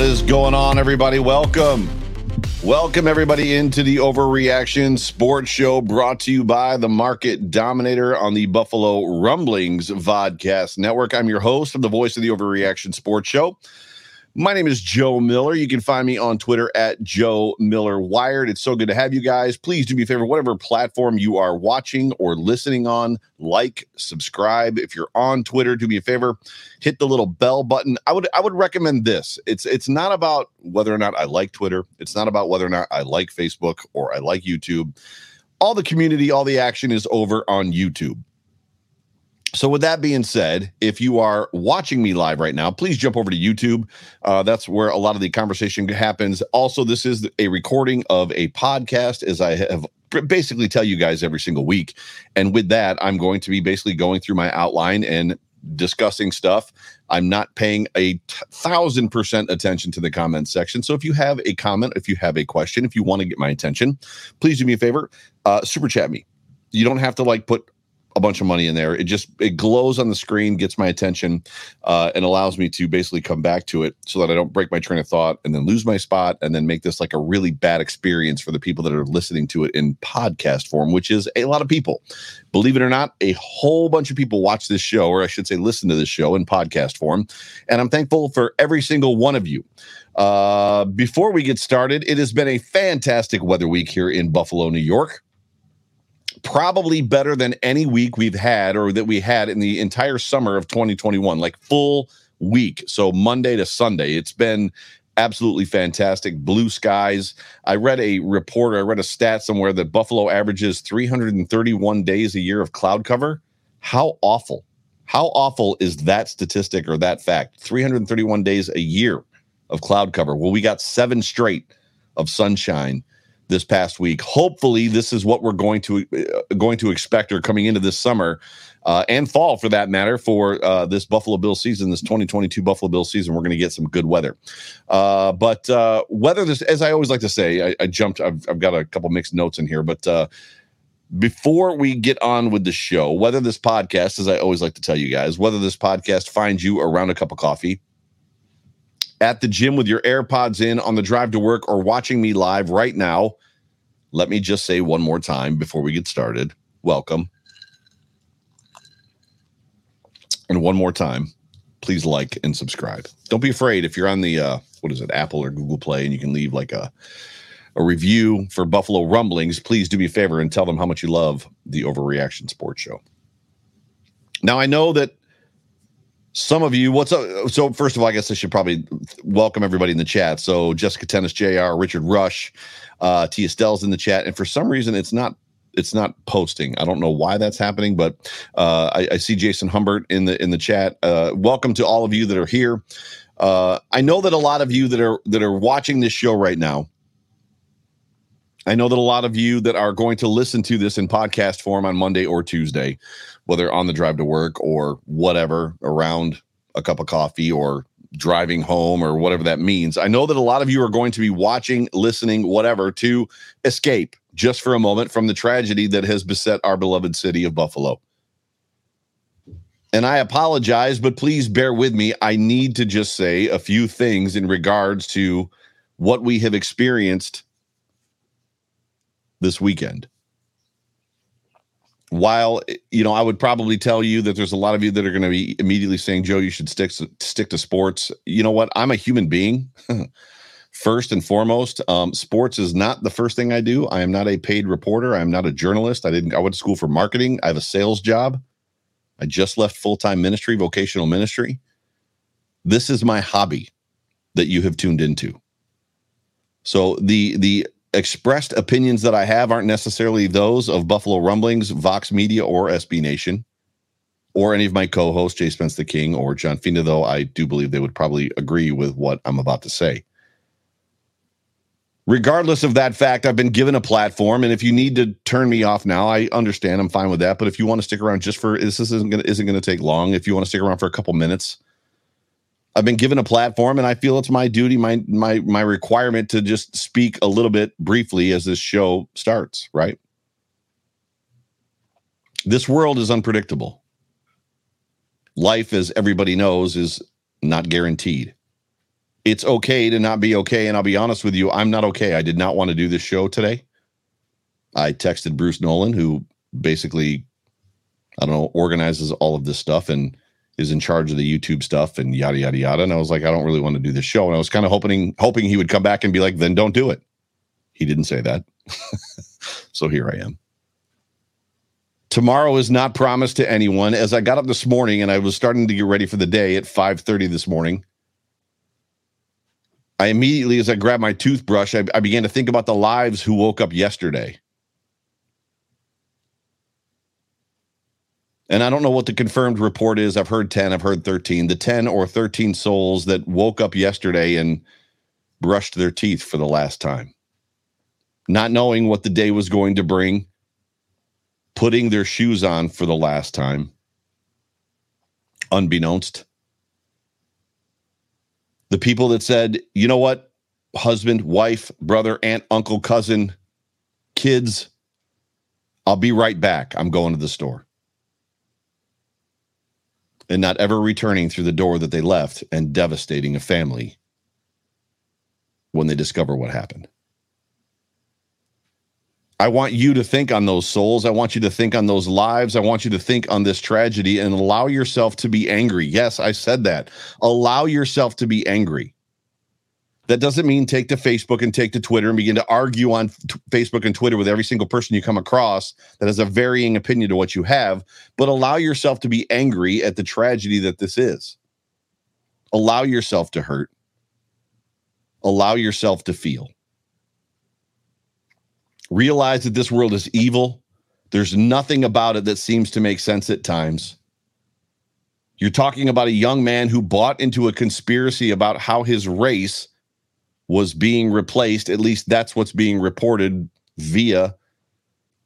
What is going on, everybody? Welcome. Welcome, everybody, into the Overreaction Sports Show brought to you by the Market Dominator on the Buffalo Rumblings Vodcast Network. I'm your host of the voice of the Overreaction Sports Show. My name is Joe Miller. You can find me on Twitter at Joe Miller Wired. It's so good to have you guys. Please do me a favor, whatever platform you are watching or listening on, like, subscribe. If you're on Twitter, do me a favor, hit the little bell button. I would I would recommend this. It's it's not about whether or not I like Twitter. It's not about whether or not I like Facebook or I like YouTube. All the community, all the action is over on YouTube. So, with that being said, if you are watching me live right now, please jump over to YouTube. Uh, that's where a lot of the conversation happens. Also, this is a recording of a podcast, as I have basically tell you guys every single week. And with that, I'm going to be basically going through my outline and discussing stuff. I'm not paying a t- thousand percent attention to the comment section. So if you have a comment, if you have a question, if you want to get my attention, please do me a favor, uh, super chat me. You don't have to like put a bunch of money in there. It just it glows on the screen, gets my attention, uh, and allows me to basically come back to it so that I don't break my train of thought and then lose my spot and then make this like a really bad experience for the people that are listening to it in podcast form, which is a lot of people. Believe it or not, a whole bunch of people watch this show, or I should say, listen to this show in podcast form, and I'm thankful for every single one of you. Uh, before we get started, it has been a fantastic weather week here in Buffalo, New York probably better than any week we've had or that we had in the entire summer of 2021, like full week. So Monday to Sunday, it's been absolutely fantastic. Blue skies. I read a report, I read a stat somewhere that Buffalo averages 331 days a year of cloud cover. How awful. How awful is that statistic or that fact? 331 days a year of cloud cover. Well, we got seven straight of sunshine this past week. Hopefully, this is what we're going to uh, going to expect or coming into this summer uh, and fall, for that matter, for uh, this Buffalo Bill season, this 2022 Buffalo Bill season. We're going to get some good weather. Uh, but uh, weather, this, as I always like to say, I, I jumped. I've, I've, got a couple mixed notes in here, but uh, before we get on with the show, whether this podcast, as I always like to tell you guys, whether this podcast finds you around a cup of coffee at the gym with your AirPods in on the drive to work or watching me live right now, let me just say one more time before we get started welcome. And one more time, please like and subscribe. Don't be afraid if you're on the, uh, what is it, Apple or Google Play, and you can leave like a, a review for Buffalo Rumblings, please do me a favor and tell them how much you love the Overreaction Sports Show. Now, I know that some of you, what's up? So, first of all, I guess I should probably welcome everybody in the chat. So, Jessica Tennis, JR, Richard Rush, uh, T. Estelle's in the chat, and for some reason, it's not it's not posting. I don't know why that's happening, but uh, I, I, see Jason Humbert in the in the chat. Uh, welcome to all of you that are here. Uh, I know that a lot of you that are that are watching this show right now I know that a lot of you that are going to listen to this in podcast form on Monday or Tuesday, whether on the drive to work or whatever, around a cup of coffee or driving home or whatever that means. I know that a lot of you are going to be watching, listening, whatever, to escape just for a moment from the tragedy that has beset our beloved city of Buffalo. And I apologize, but please bear with me. I need to just say a few things in regards to what we have experienced this weekend. While you know, I would probably tell you that there's a lot of you that are going to be immediately saying, "Joe, you should stick stick to sports." You know what? I'm a human being. first and foremost, um, sports is not the first thing I do. I am not a paid reporter. I am not a journalist. I didn't. I went to school for marketing. I have a sales job. I just left full time ministry, vocational ministry. This is my hobby that you have tuned into. So the the expressed opinions that I have aren't necessarily those of Buffalo Rumblings, Vox Media, or SB Nation, or any of my co-hosts, Jay Spence the King or John Fina, though I do believe they would probably agree with what I'm about to say. Regardless of that fact, I've been given a platform, and if you need to turn me off now, I understand. I'm fine with that. But if you want to stick around just for this isn't gonna isn't gonna take long. If you want to stick around for a couple minutes, I've been given a platform, and I feel it's my duty, my my my requirement to just speak a little bit briefly as this show starts. Right? This world is unpredictable. Life, as everybody knows, is not guaranteed. It's okay to not be okay, and I'll be honest with you, I'm not okay. I did not want to do this show today. I texted Bruce Nolan, who basically, I don't know, organizes all of this stuff and is in charge of the YouTube stuff and yada yada yada. And I was like, I don't really want to do this show. And I was kind of hoping hoping he would come back and be like, then don't do it. He didn't say that. so here I am. Tomorrow is not promised to anyone. As I got up this morning and I was starting to get ready for the day at 5:30 this morning, I immediately, as I grabbed my toothbrush, I, I began to think about the lives who woke up yesterday And I don't know what the confirmed report is. I've heard 10, I've heard 13. The 10 or 13 souls that woke up yesterday and brushed their teeth for the last time, not knowing what the day was going to bring, putting their shoes on for the last time, unbeknownst. The people that said, you know what, husband, wife, brother, aunt, uncle, cousin, kids, I'll be right back. I'm going to the store and not ever returning through the door that they left and devastating a family when they discover what happened. I want you to think on those souls. I want you to think on those lives. I want you to think on this tragedy and allow yourself to be angry. Yes, I said that. Allow yourself to be angry. That doesn't mean take to Facebook and take to Twitter and begin to argue on t- Facebook and Twitter with every single person you come across that has a varying opinion to what you have, but allow yourself to be angry at the tragedy that this is. Allow yourself to hurt. Allow yourself to feel. Realize that this world is evil. There's nothing about it that seems to make sense at times. You're talking about a young man who bought into a conspiracy about how his race was being replaced. At least that's what's being reported via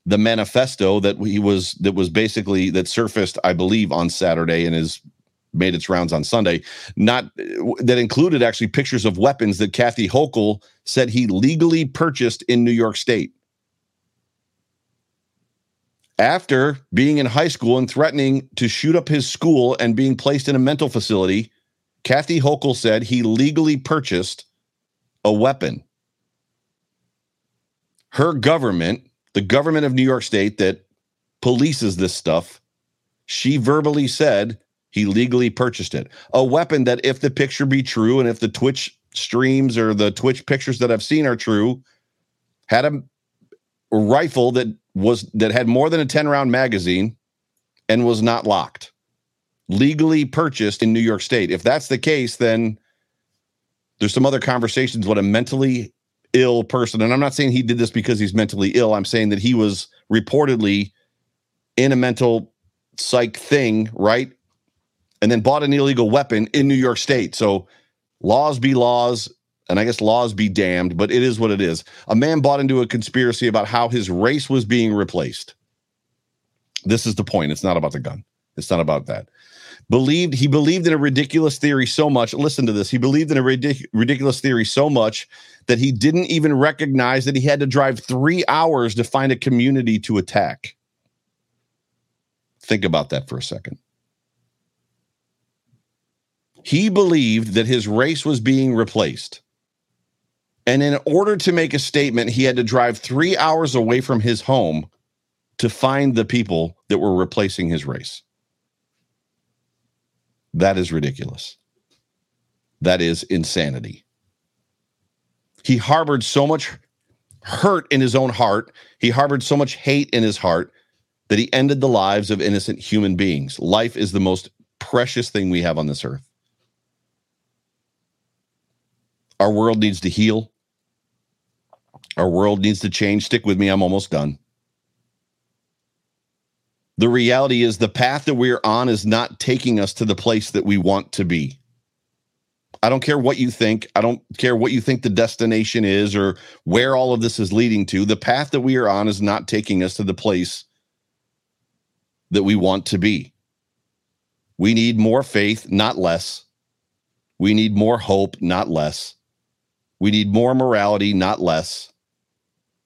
the manifesto that he was that was basically that surfaced, I believe, on Saturday and is made its rounds on Sunday. Not that included actually pictures of weapons that Kathy Hochul said he legally purchased in New York State. After being in high school and threatening to shoot up his school and being placed in a mental facility, Kathy Hochul said he legally purchased a weapon. Her government, the government of New York State that polices this stuff, she verbally said he legally purchased it. A weapon that, if the picture be true and if the Twitch streams or the Twitch pictures that I've seen are true, had a rifle that was that had more than a 10 round magazine and was not locked legally purchased in New York State. If that's the case, then there's some other conversations what a mentally ill person, and I'm not saying he did this because he's mentally ill. I'm saying that he was reportedly in a mental psych thing, right? And then bought an illegal weapon in New York State. So laws be laws. and I guess laws be damned, but it is what it is. A man bought into a conspiracy about how his race was being replaced. This is the point. It's not about the gun. It's not about that. Believed he believed in a ridiculous theory so much. Listen to this. He believed in a ridic- ridiculous theory so much that he didn't even recognize that he had to drive three hours to find a community to attack. Think about that for a second. He believed that his race was being replaced. And in order to make a statement, he had to drive three hours away from his home to find the people that were replacing his race. That is ridiculous. That is insanity. He harbored so much hurt in his own heart. He harbored so much hate in his heart that he ended the lives of innocent human beings. Life is the most precious thing we have on this earth. Our world needs to heal. Our world needs to change. Stick with me, I'm almost done. The reality is the path that we're on is not taking us to the place that we want to be. I don't care what you think. I don't care what you think the destination is or where all of this is leading to. The path that we are on is not taking us to the place that we want to be. We need more faith, not less. We need more hope, not less. We need more morality, not less.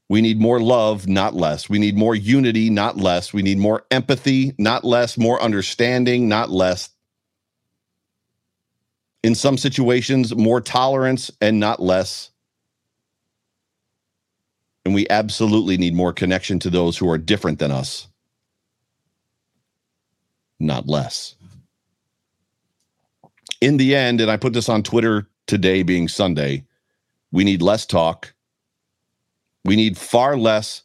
We need more love, not less. We need more unity, not less. We need more empathy, not less. More understanding, not less. In some situations, more tolerance and not less. And we absolutely need more connection to those who are different than us, not less. In the end, and I put this on Twitter today being Sunday, we need less talk we need far less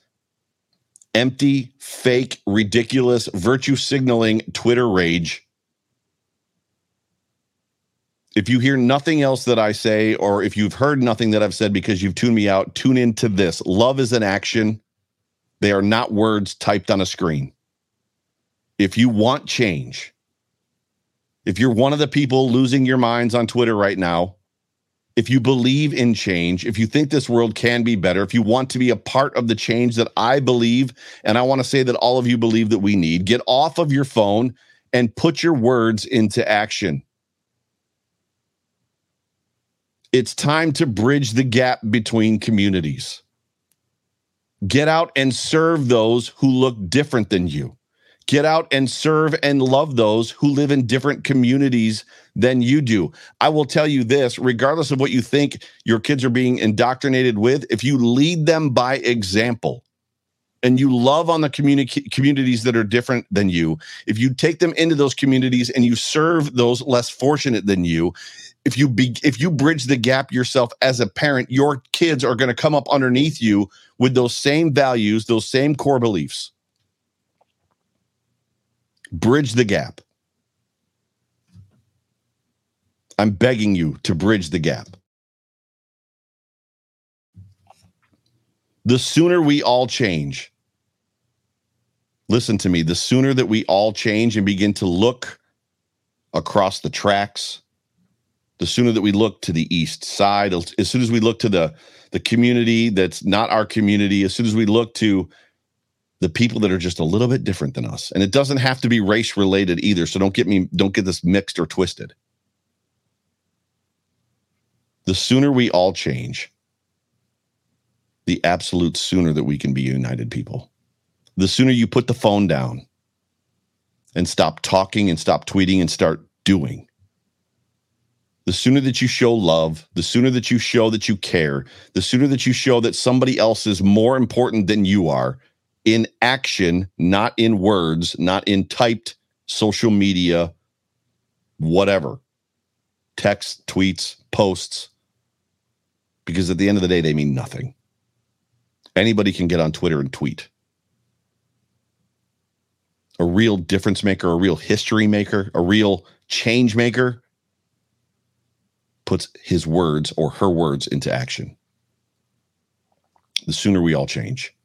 empty, fake, ridiculous, virtue signaling Twitter rage. If you hear nothing else that I say, or if you've heard nothing that I've said because you've tuned me out, tune into this. Love is an action. They are not words typed on a screen. If you want change, if you're one of the people losing your minds on Twitter right now, if you believe in change, if you think this world can be better, if you want to be a part of the change that I believe, and I want to say that all of you believe that we need, get off of your phone and put your words into action. It's time to bridge the gap between communities. Get out and serve those who look different than you. Get out and serve and love those who live in different communities than you do. I will tell you this regardless of what you think your kids are being indoctrinated with, if you lead them by example, and you love on the communi- communities that are different than you, if you take them into those communities and you serve those less fortunate than you, if you be, if you bridge the gap yourself as a parent, your kids are going to come up underneath you with those same values, those same core beliefs. Bridge the gap. I'm begging you to bridge the gap. The sooner we all change, listen to me, the sooner that we all change and begin to look across the tracks, the sooner that we look to the east side, as soon as we look to the, the community that's not our community, as soon as we look to the people that are just a little bit different than us. And it doesn't have to be race related either. So don't get me, don't get this mixed or twisted. The sooner we all change, the absolute sooner that we can be united people. The sooner you put the phone down and stop talking and stop tweeting and start doing. The sooner that you show love, the sooner that you show that you care, the sooner that you show that somebody else is more important than you are, in action, not in words, not in typed social media, whatever, text, tweets, posts, because at the end of the day, they mean nothing. Anybody can get on Twitter and tweet. A real difference maker, a real history maker, a real change maker puts his words or her words into action. The sooner we all change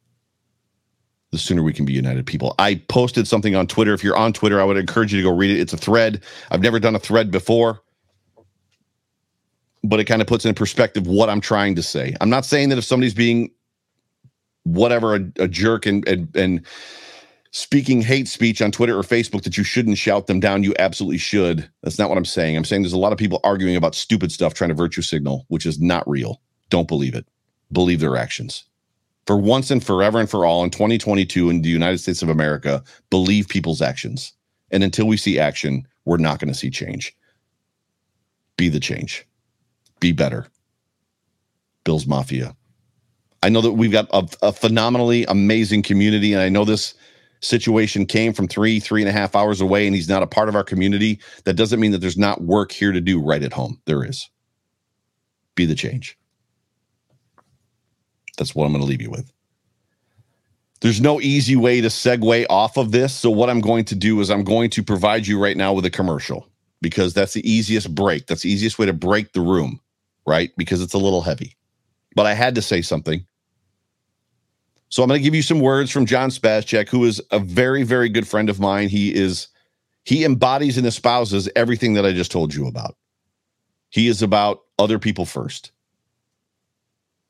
the sooner we can be united people. I posted something on Twitter. If you're on Twitter, I would encourage you to go read it. It's a thread. I've never done a thread before. but it kind of puts in perspective what I'm trying to say. I'm not saying that if somebody's being whatever a, a jerk and, and and speaking hate speech on Twitter or Facebook that you shouldn't shout them down. You absolutely should. That's not what I'm saying. I'm saying there's a lot of people arguing about stupid stuff trying to virtue signal, which is not real. Don't believe it. Believe their actions. For once and forever and for all in 2022 in the United States of America, believe people's actions. And until we see action, we're not going to see change. Be the change. Be better. Bills Mafia. I know that we've got a, a phenomenally amazing community, and I know this situation came from three, three and a half hours away, and he's not a part of our community. That doesn't mean that there's not work here to do right at home. There is. Be the change. That's what I'm going to leave you with. There's no easy way to segue off of this. So, what I'm going to do is I'm going to provide you right now with a commercial because that's the easiest break. That's the easiest way to break the room, right? Because it's a little heavy. But I had to say something. So, I'm going to give you some words from John Spaschek, who is a very, very good friend of mine. He is, he embodies and espouses everything that I just told you about. He is about other people first.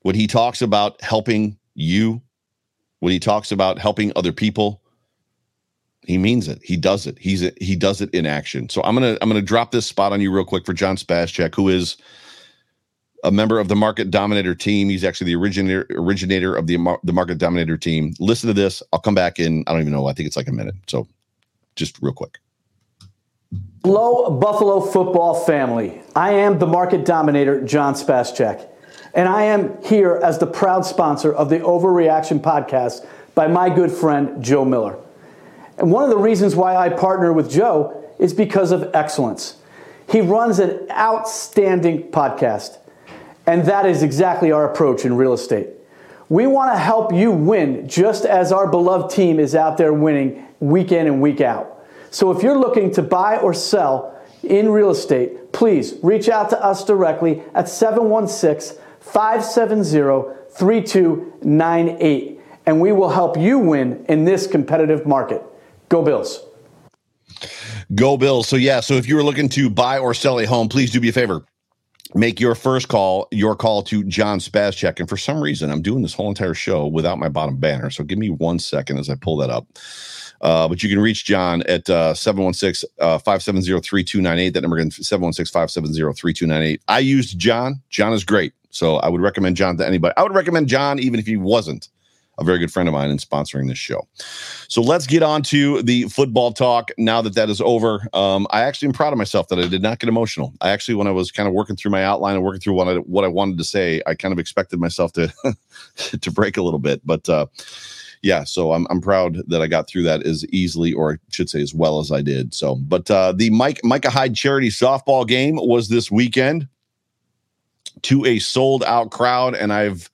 When he talks about helping you when he talks about helping other people he means it. He does it. He's a, he does it in action. So i'm gonna i'm gonna drop this spot on you real quick for john spaschek who is a member of the market dominator team. He's actually the originator originator of the the market dominator team. Listen to this. I'll come back in i don't even know i think it's like a minute. So just real quick. Hello buffalo football family. I am the market dominator john spaschek and I am here as the proud sponsor of the Overreaction podcast by my good friend Joe Miller. And one of the reasons why I partner with Joe is because of excellence. He runs an outstanding podcast, and that is exactly our approach in real estate. We want to help you win just as our beloved team is out there winning week in and week out. So if you're looking to buy or sell in real estate, please reach out to us directly at 716 570 3298, and we will help you win in this competitive market. Go Bills. Go Bills. So, yeah, so if you're looking to buy or sell a home, please do me a favor. Make your first call, your call to John Spaschek. And for some reason, I'm doing this whole entire show without my bottom banner. So give me one second as I pull that up. Uh, but you can reach John at 716 uh, 570 3298. That number again, 716 570 3298. I used John. John is great. So I would recommend John to anybody. I would recommend John even if he wasn't a very good friend of mine in sponsoring this show. So let's get on to the football talk now that that is over. Um, I actually am proud of myself that I did not get emotional. I actually, when I was kind of working through my outline and working through what I, what I wanted to say, I kind of expected myself to to break a little bit. But uh, yeah, so I'm I'm proud that I got through that as easily, or I should say, as well as I did. So, but uh, the Mike Micah Hyde charity softball game was this weekend to a sold out crowd. And I've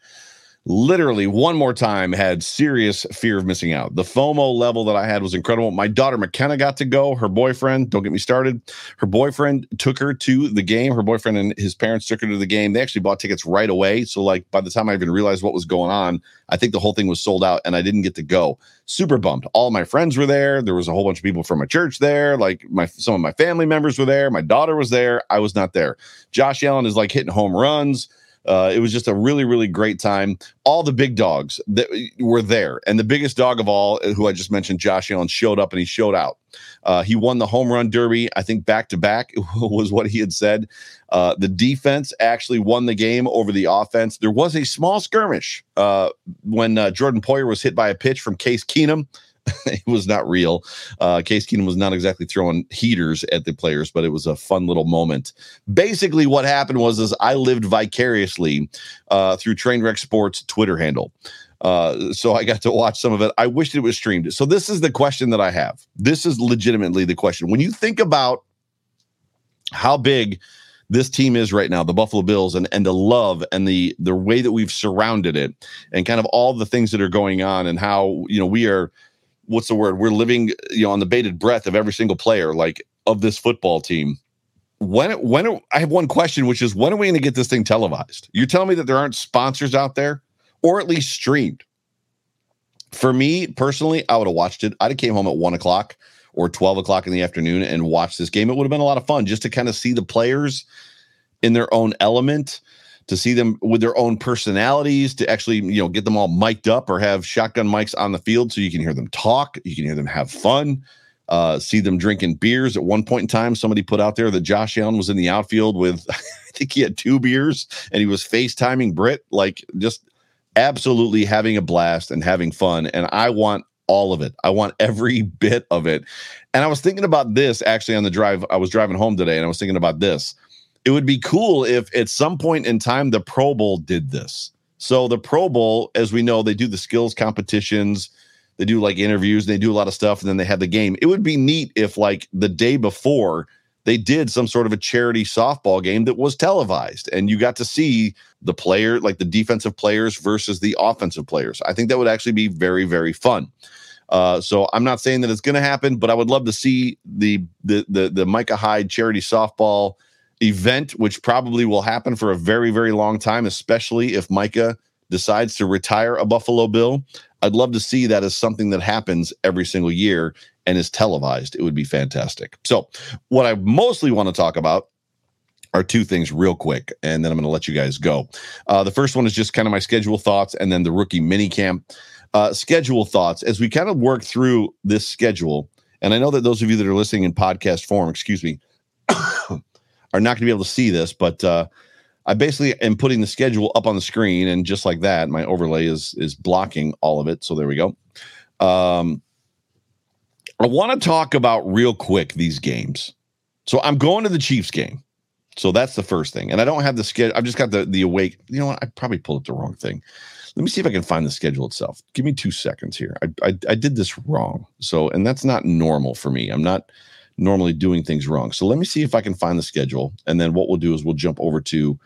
literally one more time had serious fear of missing out. The FOMO level that I had was incredible. My daughter McKenna got to go. Her boyfriend, don't get me started. Her boyfriend took her to the game. Her boyfriend and his parents took her to the game. They actually bought tickets right away. So like by the time I even realized what was going on, I think the whole thing was sold out and I didn't get to go. Super bummed. All my friends were there. There was a whole bunch of people from my church there. Like my some of my family members were there. My daughter was there. I was not there. Josh Allen is like hitting home runs. Uh, it was just a really, really great time. All the big dogs that were there, and the biggest dog of all, uh, who I just mentioned, Josh Allen, showed up and he showed out. Uh, he won the home run derby, I think, back to back was what he had said. Uh, the defense actually won the game over the offense. There was a small skirmish uh, when uh, Jordan Poyer was hit by a pitch from Case Keenum. it was not real. Uh, Case Keenum was not exactly throwing heaters at the players, but it was a fun little moment. Basically, what happened was is I lived vicariously uh, through Trainwreck Sports Twitter handle. Uh, so I got to watch some of it. I wished it was streamed. So this is the question that I have. This is legitimately the question. When you think about how big this team is right now, the Buffalo Bills, and and the love and the the way that we've surrounded it, and kind of all the things that are going on, and how you know we are what's the word? We're living, you know, on the bated breath of every single player, like of this football team. When when are, I have one question, which is when are we going to get this thing televised? You're telling me that there aren't sponsors out there, or at least streamed. For me personally, I would have watched it. I'd have came home at one o'clock or twelve o'clock in the afternoon and watched this game. It would have been a lot of fun just to kind of see the players in their own element, to see them with their own personalities, to actually, you know, get them all mic'd up or have shotgun mics on the field so you can hear them talk, you can hear them have fun. Uh, see them drinking beers. At one point in time, somebody put out there that Josh Allen was in the outfield with, I think he had two beers and he was FaceTiming Britt, like just absolutely having a blast and having fun. And I want all of it. I want every bit of it. And I was thinking about this actually on the drive. I was driving home today and I was thinking about this. It would be cool if at some point in time the Pro Bowl did this. So the Pro Bowl, as we know, they do the skills competitions, they do like interviews, they do a lot of stuff, and then they have the game. It would be neat if like the day before they did some sort of a charity softball game that was televised and you got to see the player like the defensive players versus the offensive players i think that would actually be very very fun uh, so i'm not saying that it's going to happen but i would love to see the the the, the micah hyde charity softball event which probably will happen for a very very long time especially if micah decides to retire a buffalo bill i'd love to see that as something that happens every single year and is televised, it would be fantastic. So, what I mostly want to talk about are two things real quick, and then I'm going to let you guys go. Uh, the first one is just kind of my schedule thoughts, and then the rookie mini camp uh, schedule thoughts as we kind of work through this schedule. And I know that those of you that are listening in podcast form, excuse me, are not going to be able to see this, but uh, I basically am putting the schedule up on the screen, and just like that, my overlay is is blocking all of it. So there we go. Um, I want to talk about real quick these games. So I'm going to the Chiefs game. So that's the first thing. And I don't have the schedule. I've just got the the awake. You know what? I probably pulled up the wrong thing. Let me see if I can find the schedule itself. Give me two seconds here. I, I, I did this wrong. So, and that's not normal for me. I'm not normally doing things wrong. So let me see if I can find the schedule. And then what we'll do is we'll jump over to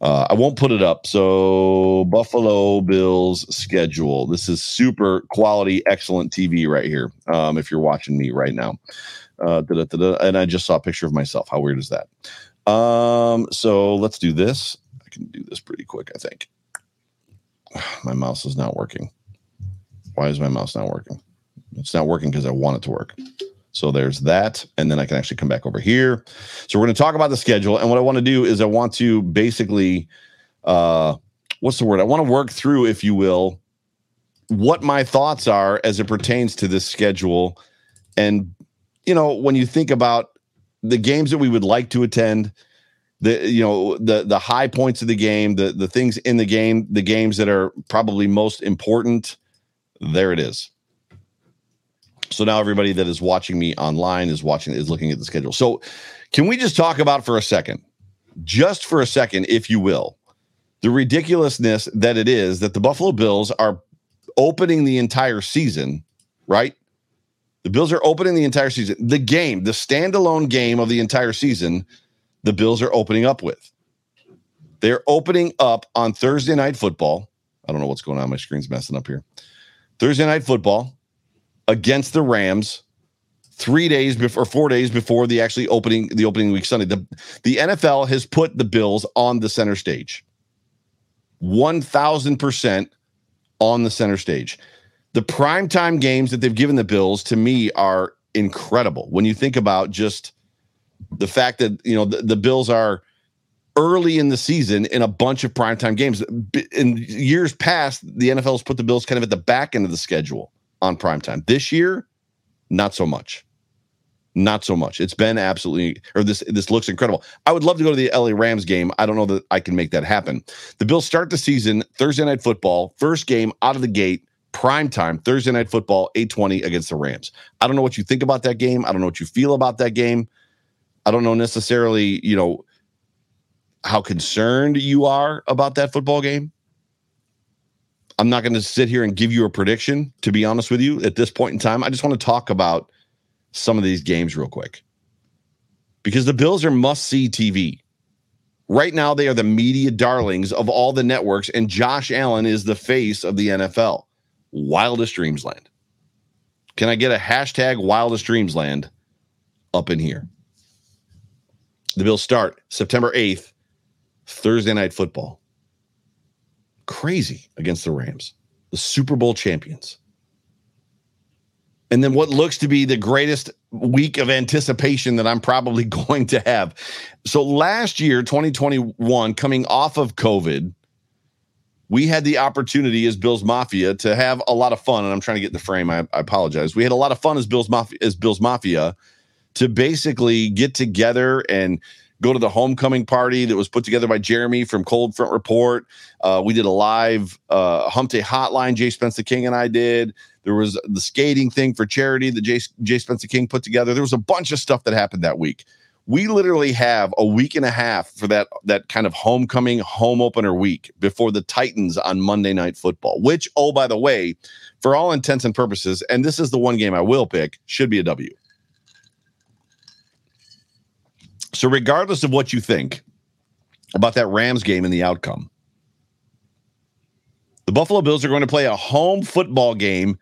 uh, I won't put it up. So Buffalo Bills schedule. This is super quality, excellent TV right here. Um, if you're watching me right now, uh, and I just saw a picture of myself. How weird is that? Um, so let's do this. I can do this pretty quick. I think my mouse is not working. Why is my mouse not working? It's not working because I want it to work. So there's that. And then I can actually come back over here. So we're going to talk about the schedule. And what I want to do is I want to basically, uh, what's the word? I want to work through, if you will, what my thoughts are as it pertains to this schedule. And, you know, when you think about the games that we would like to attend, the you know the the high points of the game, the the things in the game, the games that are probably most important, there it is. So now everybody that is watching me online is watching is looking at the schedule. So can we just talk about for a second, just for a second, if you will, the ridiculousness that it is that the Buffalo Bills are opening the entire season, right? The Bills are opening the entire season. The game, the standalone game of the entire season, the Bills are opening up with. They're opening up on Thursday night football. I don't know what's going on. My screen's messing up here. Thursday night football against the Rams three days before four days before the actually opening the opening week Sunday. The the NFL has put the Bills on the center stage. One thousand percent on the center stage. The primetime games that they've given the Bills to me are incredible. When you think about just the fact that you know the, the Bills are early in the season in a bunch of primetime games. In years past, the NFL has put the Bills kind of at the back end of the schedule on primetime. This year, not so much. Not so much. It's been absolutely, or this this looks incredible. I would love to go to the LA Rams game. I don't know that I can make that happen. The Bills start the season Thursday night football, first game out of the gate, prime time, Thursday night football, 820 against the Rams. I don't know what you think about that game. I don't know what you feel about that game. I don't know necessarily, you know, how concerned you are about that football game. I'm not going to sit here and give you a prediction, to be honest with you, at this point in time. I just want to talk about some of these games real quick because the Bills are must see TV. Right now, they are the media darlings of all the networks, and Josh Allen is the face of the NFL. Wildest Dreams Land. Can I get a hashtag Wildest Dreams Land up in here? The Bills start September 8th, Thursday Night Football crazy against the Rams, the Super Bowl champions. and then what looks to be the greatest week of anticipation that I'm probably going to have. So last year, 2021, coming off of COVID, we had the opportunity as Bills Mafia to have a lot of fun. And I'm trying to get in the frame. I, I apologize. We had a lot of fun as Bills Mafia as Bills Mafia to basically get together and go to the homecoming party that was put together by Jeremy from Cold Front Report. Uh, we did a live uh, Hump Day Hotline. Jay Spencer King and I did. There was the skating thing for charity that Jay, Jay Spencer King put together. There was a bunch of stuff that happened that week. We literally have a week and a half for that that kind of homecoming home opener week before the Titans on Monday Night Football. Which, oh by the way, for all intents and purposes, and this is the one game I will pick, should be a W. So, regardless of what you think about that Rams game and the outcome, the Buffalo Bills are going to play a home football game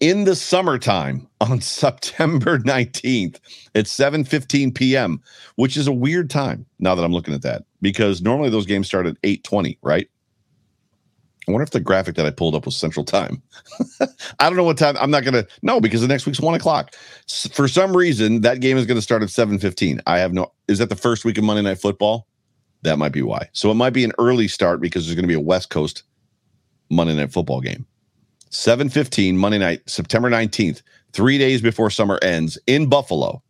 in the summertime on September 19th at 7:15 p.m., which is a weird time now that I'm looking at that because normally those games start at 8:20, right? I wonder if the graphic that I pulled up was Central Time. I don't know what time. I'm not gonna no because the next week's one o'clock. For some reason, that game is to start at 7:15. I have no. Is that the first week of Monday Night Football? That might be why. So it might be an early start because there's to be a West Coast Monday Night Football game. 7:15 Monday night, September 19th, 3 days before summer ends in Buffalo.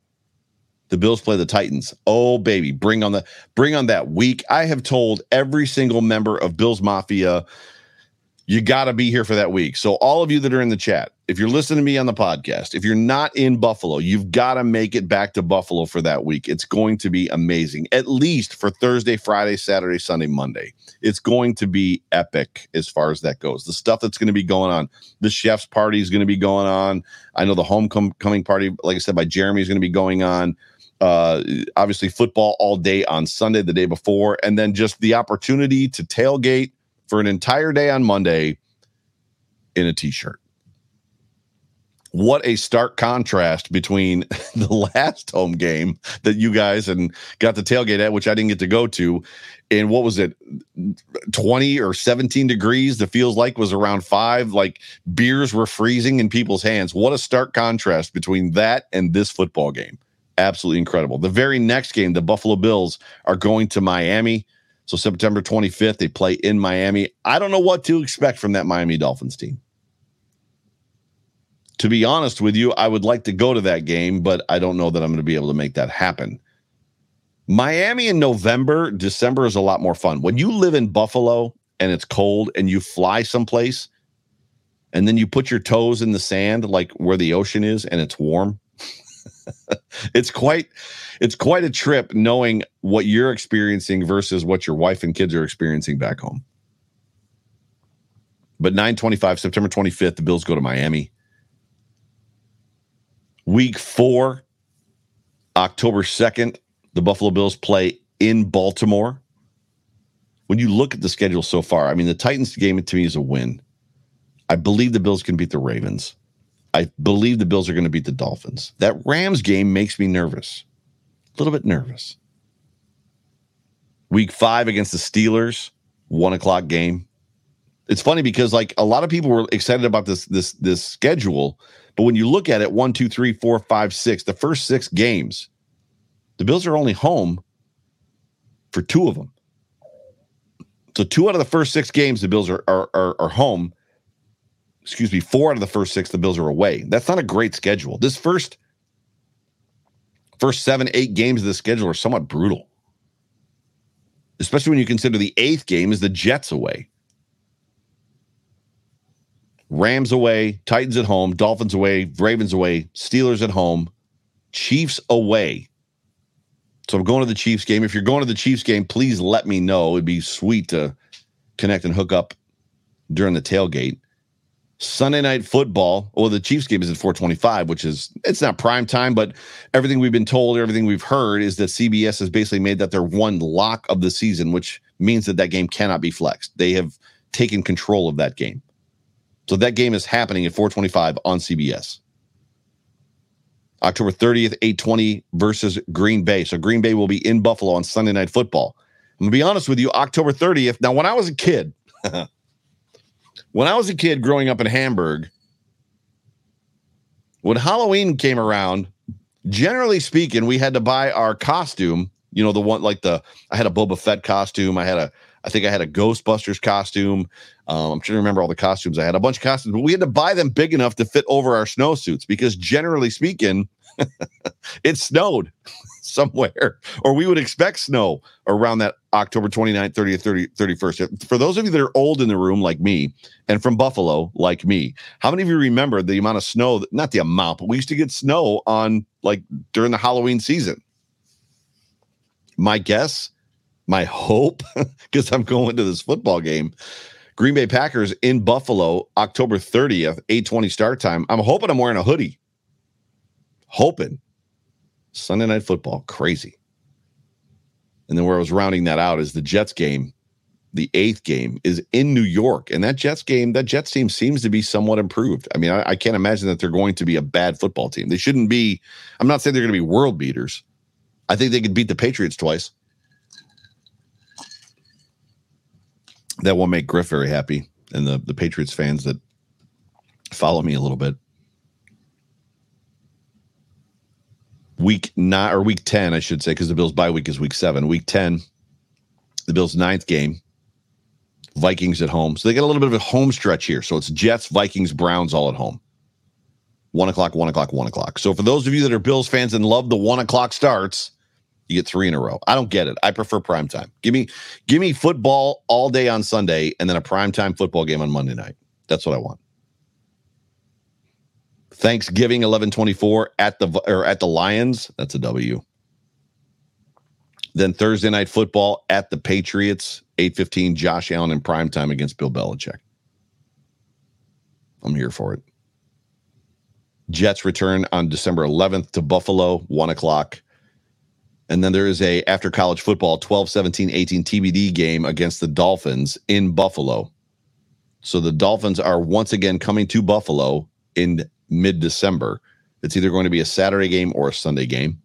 The Bills play the Titans. Oh baby, bring on the bring on that week. I have told every single member of Bills Mafia you got to be here for that week. So, all of you that are in the chat, if you're listening to me on the podcast, if you're not in Buffalo, you've got to make it back to Buffalo for that week. It's going to be amazing, at least for Thursday, Friday, Saturday, Sunday, Monday. It's going to be epic as far as that goes. The stuff that's going to be going on, the chef's party is going to be going on. I know the homecoming party, like I said, by Jeremy is going to be going on. Uh, obviously, football all day on Sunday, the day before, and then just the opportunity to tailgate for an entire day on Monday in a t shirt. What a stark contrast between the last home game that you guys and got the tailgate at, which I didn't get to go to, and what was it, 20 or 17 degrees? The feels like was around five. Like beers were freezing in people's hands. What a stark contrast between that and this football game. Absolutely incredible. The very next game, the Buffalo Bills are going to Miami so September 25th, they play in Miami. I don't know what to expect from that Miami Dolphins team. To be honest with you, I would like to go to that game, but I don't know that I'm going to be able to make that happen. Miami in November, December is a lot more fun. When you live in Buffalo and it's cold and you fly someplace and then you put your toes in the sand like where the ocean is and it's warm, it's quite it's quite a trip knowing what you're experiencing versus what your wife and kids are experiencing back home. But 925, September 25th, the Bills go to Miami. Week four, October 2nd, the Buffalo Bills play in Baltimore. When you look at the schedule so far, I mean, the Titans game to me is a win. I believe the Bills can beat the Ravens. I believe the Bills are going to beat the Dolphins. That Rams game makes me nervous, a little bit nervous. Week five against the Steelers, one o'clock game. It's funny because like a lot of people were excited about this this this schedule, but when you look at it, one, two, three, four, five, six, the first six games, the Bills are only home for two of them. So two out of the first six games, the Bills are are, are, are home excuse me, four out of the first six, the Bills are away. That's not a great schedule. This first first seven, eight games of the schedule are somewhat brutal. Especially when you consider the eighth game is the Jets away. Rams away, Titans at home, Dolphins away, Ravens away, Steelers at home, Chiefs away. So I'm going to the Chiefs game. If you're going to the Chiefs game, please let me know. It'd be sweet to connect and hook up during the tailgate. Sunday night football. Well, the Chiefs game is at 425, which is it's not prime time, but everything we've been told, everything we've heard is that CBS has basically made that their one lock of the season, which means that that game cannot be flexed. They have taken control of that game. So that game is happening at 425 on CBS. October 30th, 820 versus Green Bay. So Green Bay will be in Buffalo on Sunday night football. I'm gonna be honest with you, October 30th. Now, when I was a kid, When I was a kid growing up in Hamburg, when Halloween came around, generally speaking, we had to buy our costume. You know, the one like the I had a Boba Fett costume. I had a I think I had a Ghostbusters costume. Um, I'm trying to remember all the costumes I had. A bunch of costumes, but we had to buy them big enough to fit over our snowsuits because generally speaking, it snowed somewhere, or we would expect snow around that October 29th, 30th, 30, 31st. For those of you that are old in the room like me and from Buffalo like me, how many of you remember the amount of snow, that, not the amount, but we used to get snow on like during the Halloween season? My guess, my hope, because I'm going to this football game. Green Bay Packers in Buffalo, October 30th, 820 start time. I'm hoping I'm wearing a hoodie. Hoping. Sunday night football, crazy. And then where I was rounding that out is the Jets game, the eighth game is in New York. And that Jets game, that Jets team seems to be somewhat improved. I mean, I, I can't imagine that they're going to be a bad football team. They shouldn't be, I'm not saying they're going to be world beaters. I think they could beat the Patriots twice. That will make Griff very happy and the, the Patriots fans that follow me a little bit. Week nine or week 10, I should say, because the Bills bye week is week seven. Week 10, the Bills' ninth game, Vikings at home. So they get a little bit of a home stretch here. So it's Jets, Vikings, Browns all at home. One o'clock, one o'clock, one o'clock. So for those of you that are Bills fans and love the one o'clock starts, you get three in a row. I don't get it. I prefer prime time. Give me, give me football all day on Sunday and then a prime time football game on Monday night. That's what I want. Thanksgiving 1124 at the or at the Lions. That's a W. Then Thursday night football at the Patriots, 815 Josh Allen in prime time against Bill Belichick. I'm here for it. Jets return on December 11th to Buffalo, 1 o'clock. And then there is a after college football 12, 17, 18 TBD game against the Dolphins in Buffalo. So the Dolphins are once again coming to Buffalo in mid December. It's either going to be a Saturday game or a Sunday game.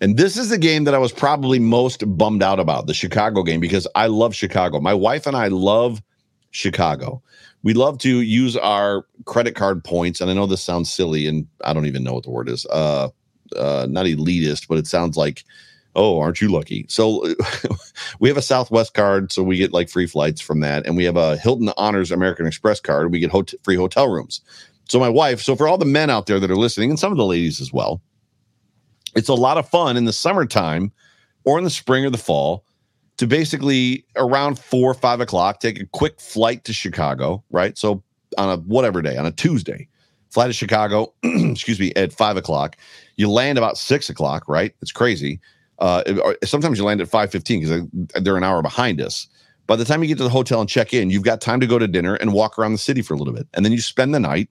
And this is the game that I was probably most bummed out about the Chicago game because I love Chicago. My wife and I love Chicago. We love to use our credit card points. And I know this sounds silly and I don't even know what the word is. Uh, uh, not elitist, but it sounds like, oh, aren't you lucky? So we have a Southwest card, so we get like free flights from that, and we have a Hilton Honors American Express card. We get hot- free hotel rooms. So my wife, so for all the men out there that are listening, and some of the ladies as well, it's a lot of fun in the summertime or in the spring or the fall to basically around four or five o'clock take a quick flight to Chicago, right? So on a whatever day, on a Tuesday, fly to Chicago, excuse me, at five o'clock. You land about six o'clock, right? It's crazy. Uh, sometimes you land at five fifteen because they're an hour behind us. By the time you get to the hotel and check in, you've got time to go to dinner and walk around the city for a little bit, and then you spend the night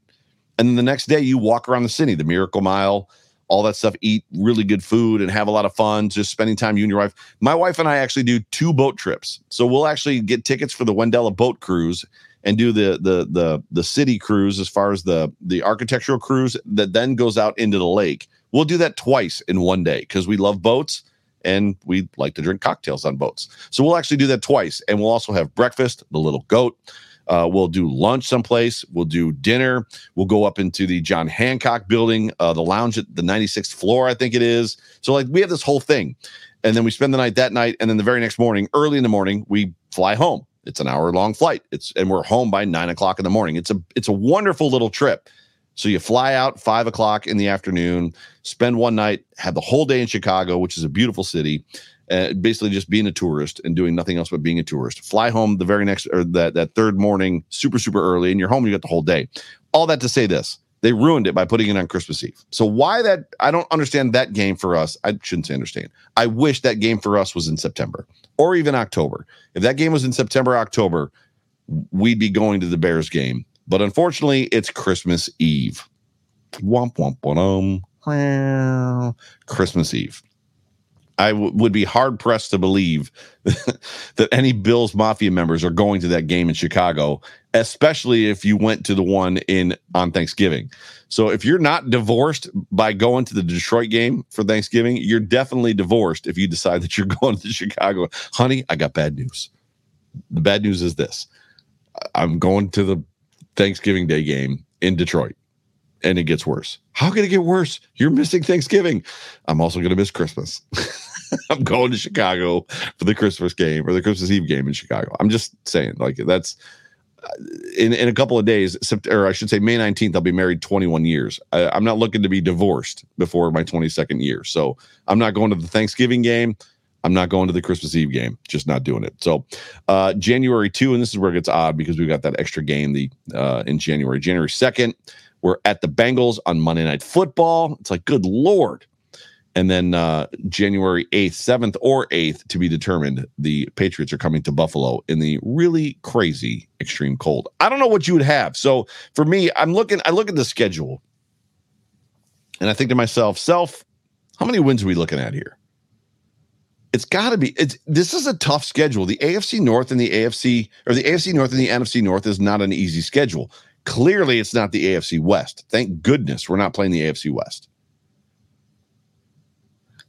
and then the next day you walk around the city, the Miracle Mile, all that stuff, eat really good food and have a lot of fun, just spending time you and your wife. My wife and I actually do two boat trips. So we'll actually get tickets for the Wendella boat cruise and do the the the the city cruise as far as the the architectural cruise that then goes out into the lake. We'll do that twice in one day because we love boats and we like to drink cocktails on boats. So we'll actually do that twice and we'll also have breakfast, the little goat. Uh, we'll do lunch someplace. We'll do dinner. We'll go up into the John Hancock building, uh, the lounge at the 96th floor, I think it is. So, like, we have this whole thing. And then we spend the night that night. And then the very next morning, early in the morning, we fly home. It's an hour long flight. It's and we're home by nine o'clock in the morning. It's a it's a wonderful little trip. So you fly out five o'clock in the afternoon, spend one night, have the whole day in Chicago, which is a beautiful city, uh, basically just being a tourist and doing nothing else but being a tourist. Fly home the very next or that that third morning, super super early, and you're home. You got the whole day. All that to say this, they ruined it by putting it on Christmas Eve. So why that? I don't understand that game for us. I shouldn't say understand. I wish that game for us was in September or even October. If that game was in September, October, we'd be going to the Bears game. But unfortunately, it's Christmas Eve. Womp womp womp. Christmas Eve. I w- would be hard pressed to believe that any Bills Mafia members are going to that game in Chicago, especially if you went to the one in on Thanksgiving. So if you're not divorced by going to the Detroit game for Thanksgiving, you're definitely divorced if you decide that you're going to Chicago. Honey, I got bad news. The bad news is this. I'm going to the Thanksgiving Day game in Detroit. and it gets worse. How can it get worse? You're missing Thanksgiving. I'm also going to miss Christmas. I'm going to Chicago for the Christmas game or the Christmas Eve game in Chicago. I'm just saying, like that's uh, in in a couple of days, or I should say, May 19th. I'll be married 21 years. I, I'm not looking to be divorced before my 22nd year, so I'm not going to the Thanksgiving game. I'm not going to the Christmas Eve game. Just not doing it. So, uh, January 2, and this is where it gets odd because we got that extra game the uh, in January. January 2nd, we're at the Bengals on Monday Night Football. It's like, good Lord. And then uh, January 8th, 7th, or 8th to be determined, the Patriots are coming to Buffalo in the really crazy extreme cold. I don't know what you would have. So for me, I'm looking, I look at the schedule and I think to myself, self, how many wins are we looking at here? It's got to be. It's this is a tough schedule. The AFC North and the AFC or the AFC North and the NFC North is not an easy schedule. Clearly, it's not the AFC West. Thank goodness we're not playing the AFC West.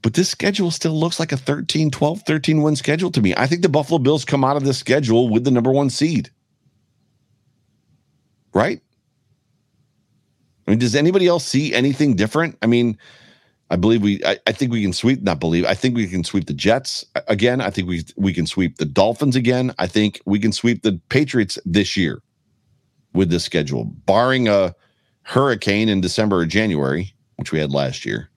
But this schedule still looks like a 13, 12, 13 win schedule to me. I think the Buffalo Bills come out of this schedule with the number one seed. Right? I mean, does anybody else see anything different? I mean, I believe we. I, I, think we can sweep. Not believe. I think we can sweep the Jets uh, again. I think we we can sweep the Dolphins again. I think we can sweep the Patriots this year with this schedule, barring a hurricane in December or January, which we had last year.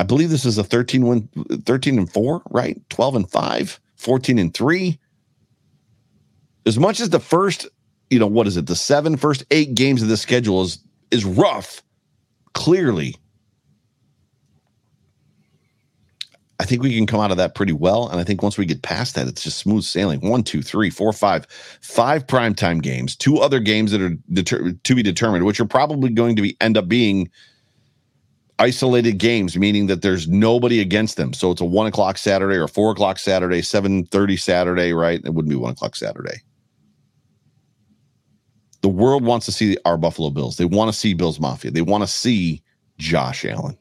I believe this is a 13 win, 13 and 4, right? 12 and 5, 14 and 3. As much as the first, you know, what is it? The seven first eight games of the schedule is is rough clearly I think we can come out of that pretty well. And I think once we get past that, it's just smooth sailing. One, two, three, four, five, five primetime games, two other games that are deter- to be determined, which are probably going to be end up being isolated games, meaning that there's nobody against them. So it's a one o'clock Saturday or four o'clock Saturday, seven thirty Saturday, right? It wouldn't be one o'clock Saturday. The world wants to see our Buffalo Bills. They want to see Bills Mafia. They want to see Josh Allen.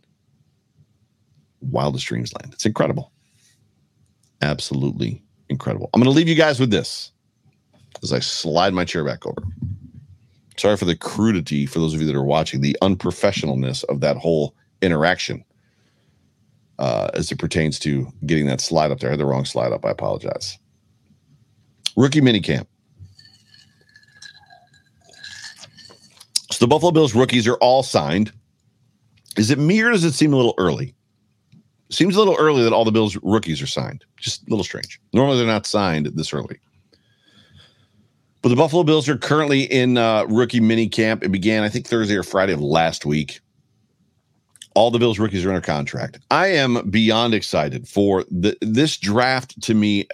Wildest Dreams Land. It's incredible. Absolutely incredible. I'm going to leave you guys with this as I slide my chair back over. Sorry for the crudity for those of you that are watching, the unprofessionalness of that whole interaction uh, as it pertains to getting that slide up there. I had the wrong slide up. I apologize. Rookie minicamp. So the Buffalo Bills rookies are all signed. Is it me or does it seem a little early? Seems a little early that all the Bills rookies are signed. Just a little strange. Normally they're not signed this early. But the Buffalo Bills are currently in uh, rookie mini camp. It began, I think, Thursday or Friday of last week. All the Bills rookies are under contract. I am beyond excited for the, this draft. To me,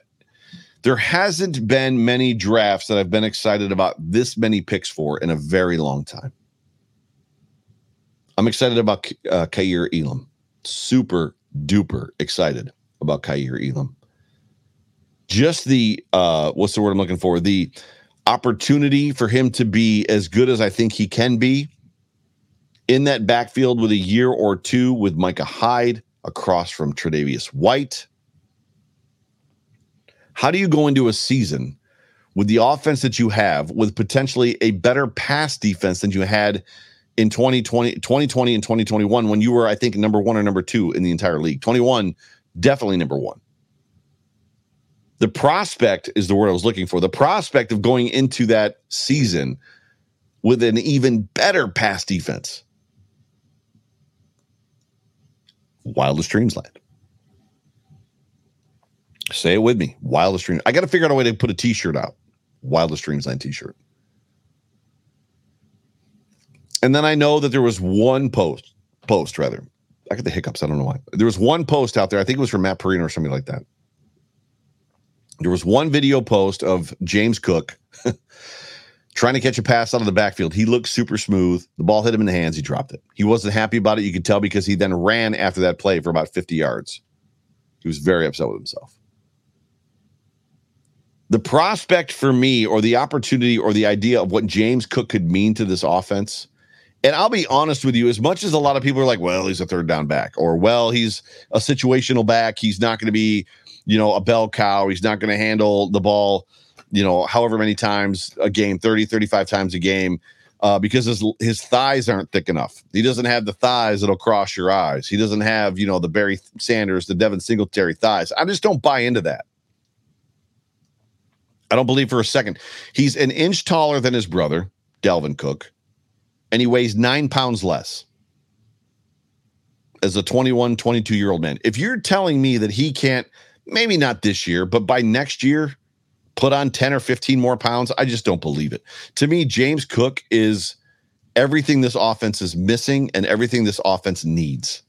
there hasn't been many drafts that I've been excited about this many picks for in a very long time. I'm excited about uh, Kaiir Elam. Super duper excited about Kaiir Elam. Just the uh, what's the word I'm looking for? The opportunity for him to be as good as I think he can be in that backfield with a year or two with Micah Hyde across from Tre'Davious White how do you go into a season with the offense that you have, with potentially a better pass defense than you had in 2020, 2020 and 2021 when you were, I think, number one or number two in the entire league? 21, definitely number one. The prospect is the word I was looking for. The prospect of going into that season with an even better pass defense. Wildest dreams land. Say it with me. Wildest Dreams. I got to figure out a way to put a t-shirt out. Wildest Dreams Land t-shirt. And then I know that there was one post, post rather. I got the hiccups. I don't know why. There was one post out there. I think it was from Matt Parrino or something like that. There was one video post of James Cook trying to catch a pass out of the backfield. He looked super smooth. The ball hit him in the hands. He dropped it. He wasn't happy about it. You could tell because he then ran after that play for about 50 yards. He was very upset with himself the prospect for me or the opportunity or the idea of what James Cook could mean to this offense. And I'll be honest with you, as much as a lot of people are like, well, he's a third down back, or well, he's a situational back. He's not going to be, you know, a bell cow. He's not going to handle the ball, you know, however many times a game, 30, 35 times a game. uh, because his his thighs aren't thick enough. He doesn't have the thighs that'll cross your eyes. He doesn't have you know the Barry Sanders, the Devin Singletary thighs. I just don't buy into that. I don't believe for a second. He's an inch taller than his brother, Dalvin Cook, and he weighs nine pounds less as a 21, 22 year old man. If you're telling me that he can't, maybe not this year, but by next year, put on 10 or 15 more pounds, I just don't believe it. To me, James Cook is everything this offense is missing and everything this offense needs.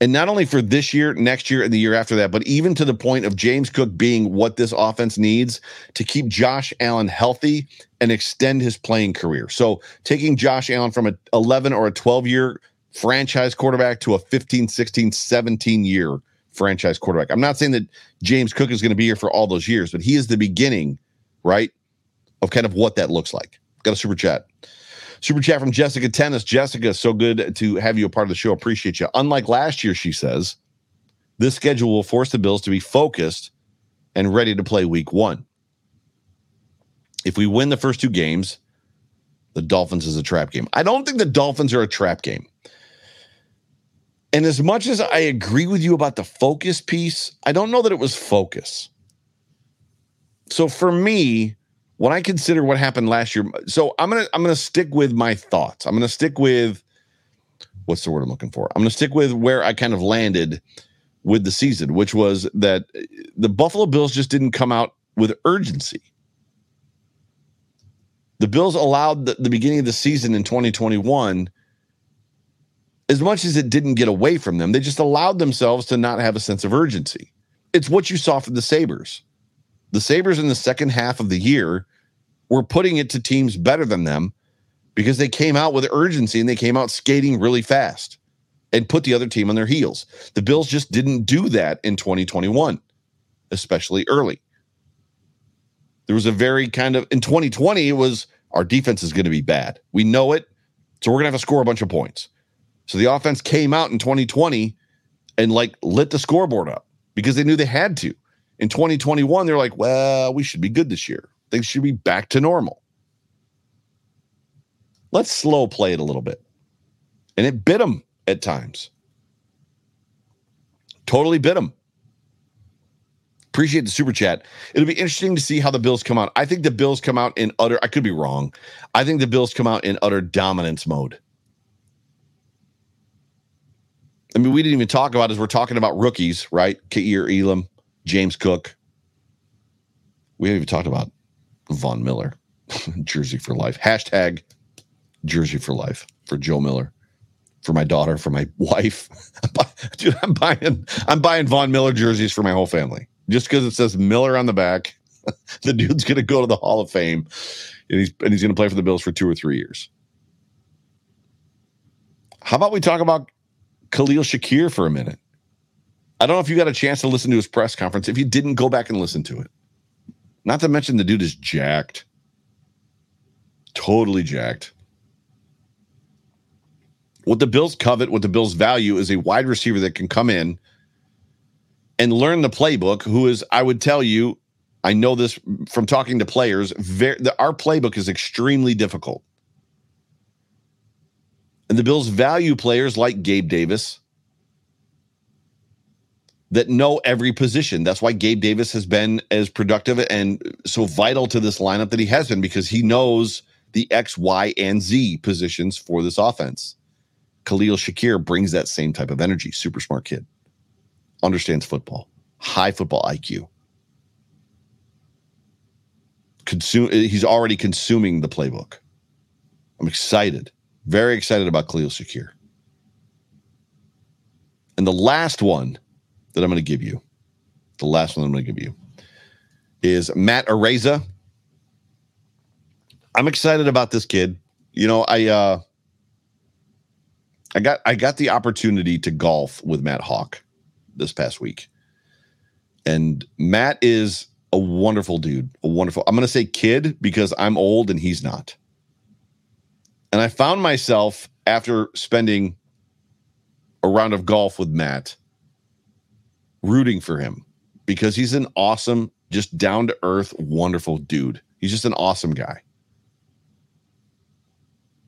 And not only for this year, next year, and the year after that, but even to the point of James Cook being what this offense needs to keep Josh Allen healthy and extend his playing career. So taking Josh Allen from a 11 or a 12 year franchise quarterback to a 15, 16, 17 year franchise quarterback. I'm not saying that James Cook is going to be here for all those years, but he is the beginning, right, of kind of what that looks like. Got a super chat. Super chat from Jessica Tennis. Jessica, so good to have you a part of the show. Appreciate you. Unlike last year, she says, this schedule will force the Bills to be focused and ready to play week one. If we win the first two games, the Dolphins is a trap game. I don't think the Dolphins are a trap game. And as much as I agree with you about the focus piece, I don't know that it was focus. So for me, when I consider what happened last year, so I'm gonna I'm gonna stick with my thoughts. I'm gonna stick with what's the word I'm looking for? I'm gonna stick with where I kind of landed with the season, which was that uh, the Buffalo Bills just didn't come out with urgency. The Bills allowed the, the beginning of the season in 2021 as much as it didn't get away from them, they just allowed themselves to not have a sense of urgency. It's what you saw from the Sabres. The Sabres in the second half of the year were putting it to teams better than them because they came out with urgency and they came out skating really fast and put the other team on their heels. The Bills just didn't do that in 2021, especially early. There was a very kind of in 2020, it was our defense is going to be bad. We know it. So we're going to have to score a bunch of points. So the offense came out in 2020 and like lit the scoreboard up because they knew they had to. In 2021, they're like, well, we should be good this year. Things should be back to normal. Let's slow play it a little bit. And it bit them at times. Totally bit them. Appreciate the super chat. It'll be interesting to see how the Bills come out. I think the Bills come out in utter, I could be wrong. I think the Bills come out in utter dominance mode. I mean, we didn't even talk about as we're talking about rookies, right? Kaiir Elam, James Cook. We haven't even talked about Von Miller, Jersey for life. Hashtag Jersey for life for Joe Miller, for my daughter, for my wife. Dude, I'm buying I'm buying Von Miller jerseys for my whole family just because it says Miller on the back. the dude's to go to the Hall of Fame, and he's and he's to play for the Bills for two or three years. How about we talk about Khalil Shakir for a minute. I don't know if you got a chance to listen to his press conference. If you didn't, go back and listen to it. Not to mention the dude is jacked. Totally jacked. What the Bills covet, what the Bills value is a wide receiver that can come in and learn the playbook, who is, I would tell you, I know this from talking to players, very, the, our playbook is extremely difficult. And the Bills value players like Gabe Davis that know every position. That's why Gabe Davis has been as productive and so vital to this lineup that he has been because he knows the X, Y, and Z positions for this offense. Khalil Shakir brings that same type of energy. Super smart kid. Understands football. High football IQ. Consume he's already consuming the playbook. I'm excited. Very excited about Khalil Shakir. And the last one that I'm going to give you, the last one I'm going to give you is Matt Araiza. I'm excited about this kid. You know, I uh I got I got the opportunity to golf with Matt Haack this past week. And Matt is a wonderful dude, a wonderful. I'm going to say kid because I'm old and he's not. And I found myself after spending a round of golf with Matt rooting for him because he's an awesome, just down to earth, wonderful dude. He's just an awesome guy.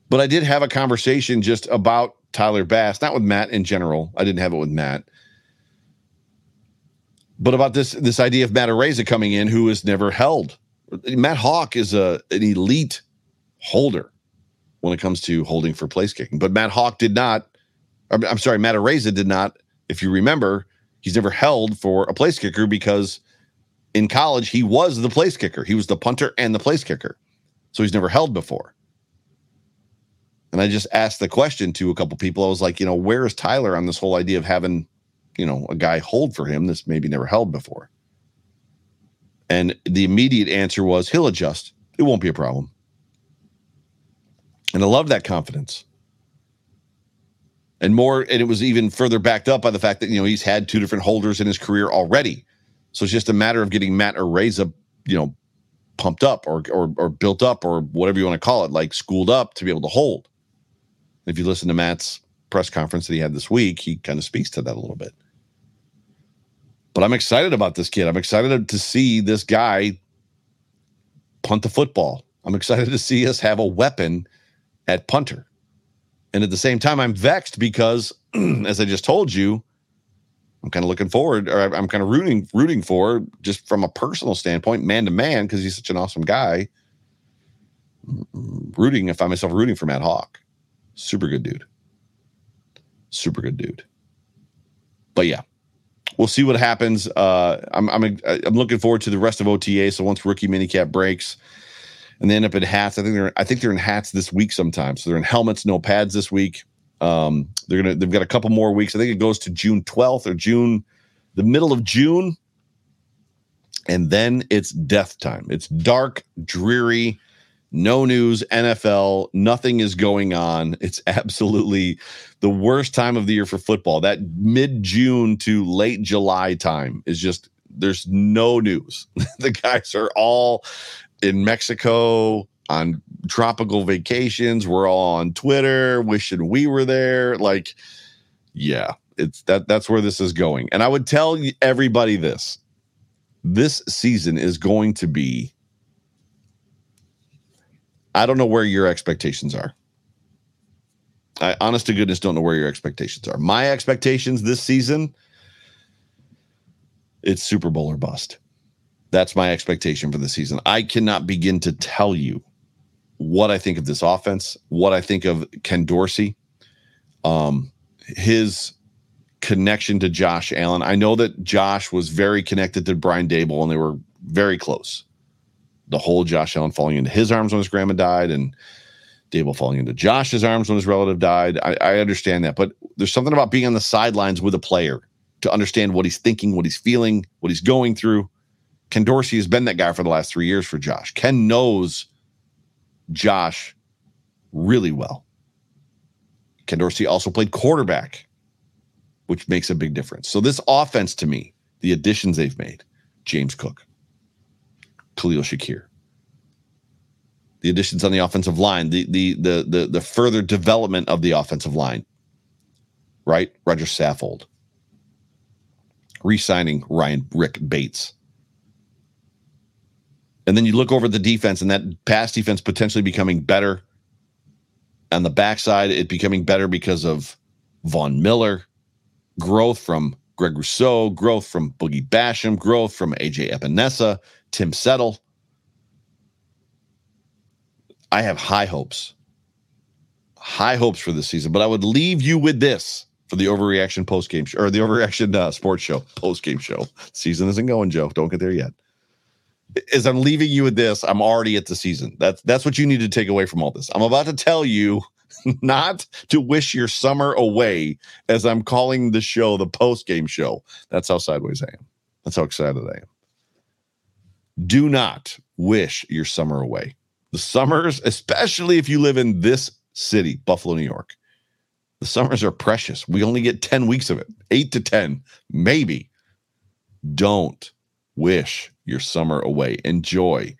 But I did have a conversation just about Tyler Bass, not with Matt in general. I didn't have it with Matt. But about this this idea of Matt Araiza coming in, who is never held. Matt Haack is a an elite holder when it comes to holding for place kicking. But Matt Haack did not. I'm sorry, Matt Araiza did not. If you remember, he's never held for a place kicker because in college he was the place kicker. He was the punter and the place kicker, so he's never held before. And I just asked the question to a couple people. I was like, you know, where is Tyler on this whole idea of having, you know, a guy hold for him that's maybe never held before? And the immediate answer was he'll adjust. It won't be a problem. And I love that confidence. And more, and it was even further backed up by the fact that, you know, he's had two different holders in his career already. So it's just a matter of getting Matt Araiza, you know, pumped up or, or, or built up or whatever you want to call it, like schooled up to be able to hold. If you listen to Matt's press conference that he had this week, he kind of speaks to that a little bit. But I'm excited about this kid. I'm excited to see this guy punt the football. I'm excited to see us have a weapon at punter. And at the same time, I'm vexed because, as I just told you, I'm kind of looking forward, or I'm kind of rooting rooting for, just from a personal standpoint, man to man, because he's such an awesome guy. Rooting, I find myself rooting for Matt Haack. Super good dude. Super good dude. But yeah, we'll see what happens. Uh, I'm I'm I'm looking forward to the rest of OTA. So once rookie minicamp breaks, and they end up in hats. I think they're I think they're in hats this week sometimes. So they're in helmets, no pads this week. Um, they're gonna they've got a couple more weeks. I think it goes to June 12th or June, the middle of June, and then it's death time. It's dark, dreary, no news, NFL, nothing is going on. It's absolutely the worst time of the year for football. That mid June to late July time is just there's no news. the guys are all in Mexico on tropical vacations. We're all on Twitter wishing we were there. Like, yeah, it's that that's where this is going. And I would tell everybody this. This season is going to be I don't know where your expectations are. I honest to goodness don't know where your expectations are. My expectations this season it's Super Bowl or bust. That's my expectation for the season. I cannot begin to tell you what I think of this offense, what I think of Ken Dorsey, um, his connection to Josh Allen. I know that Josh was very connected to Brian Daboll and they were very close. The whole Josh Allen falling into his arms when his grandma died and Dable falling into Josh's arms when his relative died. I, I understand that, but there's something about being on the sidelines with a player to understand what he's thinking, what he's feeling, what he's going through. Ken Dorsey has been that guy for the last three years for Josh. Ken knows Josh really well. Ken Dorsey also played quarterback, which makes a big difference. So, this offense to me, the additions they've made James Cook, Khalil Shakir, the additions on the offensive line, the, the, the, the, the further development of the offensive line, right? Roger Saffold, re signing Ryan Rick Bates and then you look over the defense and that pass defense potentially becoming better. On the backside, it becoming better because of Von Miller, growth from Greg Rousseau, growth from Boogie Basham, growth from AJ Epenesa, Tim Settle. I have high hopes. High hopes for this season, but I would leave you with this for the overreaction post game show or the overreaction uh, sports show post game show. Season isn't going, Joe. Don't get there yet as I'm leaving you with this, I'm already at the season. That's that's what you need to take away from all this. I'm about to tell you not to wish your summer away as I'm calling the show the post game show. That's how sideways I am. That's how excited I am. Do not wish your summer away. The summers, especially if you live in this city, Buffalo, New York, the summers are precious. We only get 10 weeks of it, eight to 10, maybe. Don't wish your summer away. Enjoy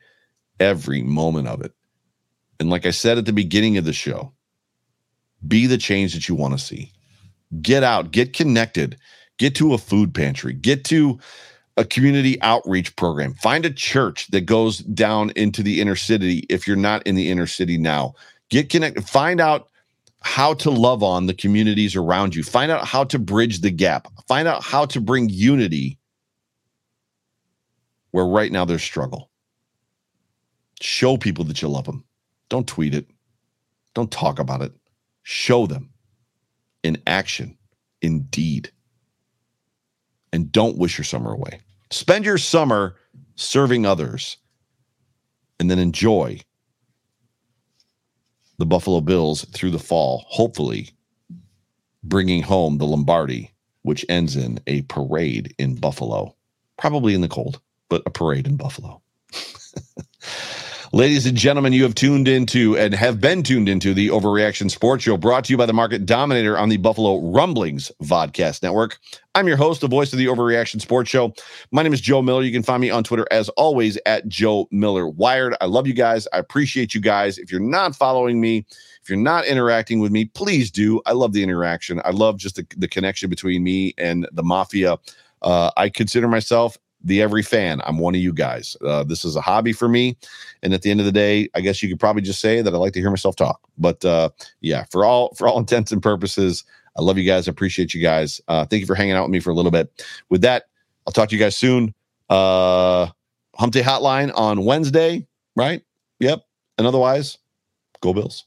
every moment of it. And like I said at the beginning of the show, be the change that you want to see. Get out, get connected, get to a food pantry, get to a community outreach program. Find a church that goes down into the inner city if you're not in the inner city now. Get connected. Find out how to love on the communities around you. Find out how to bridge the gap. Find out how to bring unity where right now there's struggle. Show people that you love them. Don't tweet it. Don't talk about it. Show them in action, in deed. And don't wish your summer away. Spend your summer serving others and then enjoy the Buffalo Bills through the fall, hopefully bringing home the Lombardi, which ends in a parade in Buffalo, probably in the cold, but a parade in Buffalo. Ladies and gentlemen, you have tuned into and have been tuned into the Overreaction Sports Show brought to you by the market dominator on the Buffalo Rumblings Vodcast Network. I'm your host, the voice of the Overreaction Sports Show. My name is Joe Miller. You can find me on Twitter as always at Joe Miller Wired. I love you guys. I appreciate you guys. If you're not following me, if you're not interacting with me, please do. I love the interaction. I love just the, the connection between me and the mafia. Uh, I consider myself the every fan. I'm one of you guys. Uh, this is a hobby for me, and at the end of the day, I guess you could probably just say that I like to hear myself talk. But uh, yeah, for all for all intents and purposes, I love you guys. I appreciate you guys. Uh, thank you for hanging out with me for a little bit. With that, I'll talk to you guys soon. Uh, Hump Hotline on Wednesday, right? Yep. And otherwise, go Bills.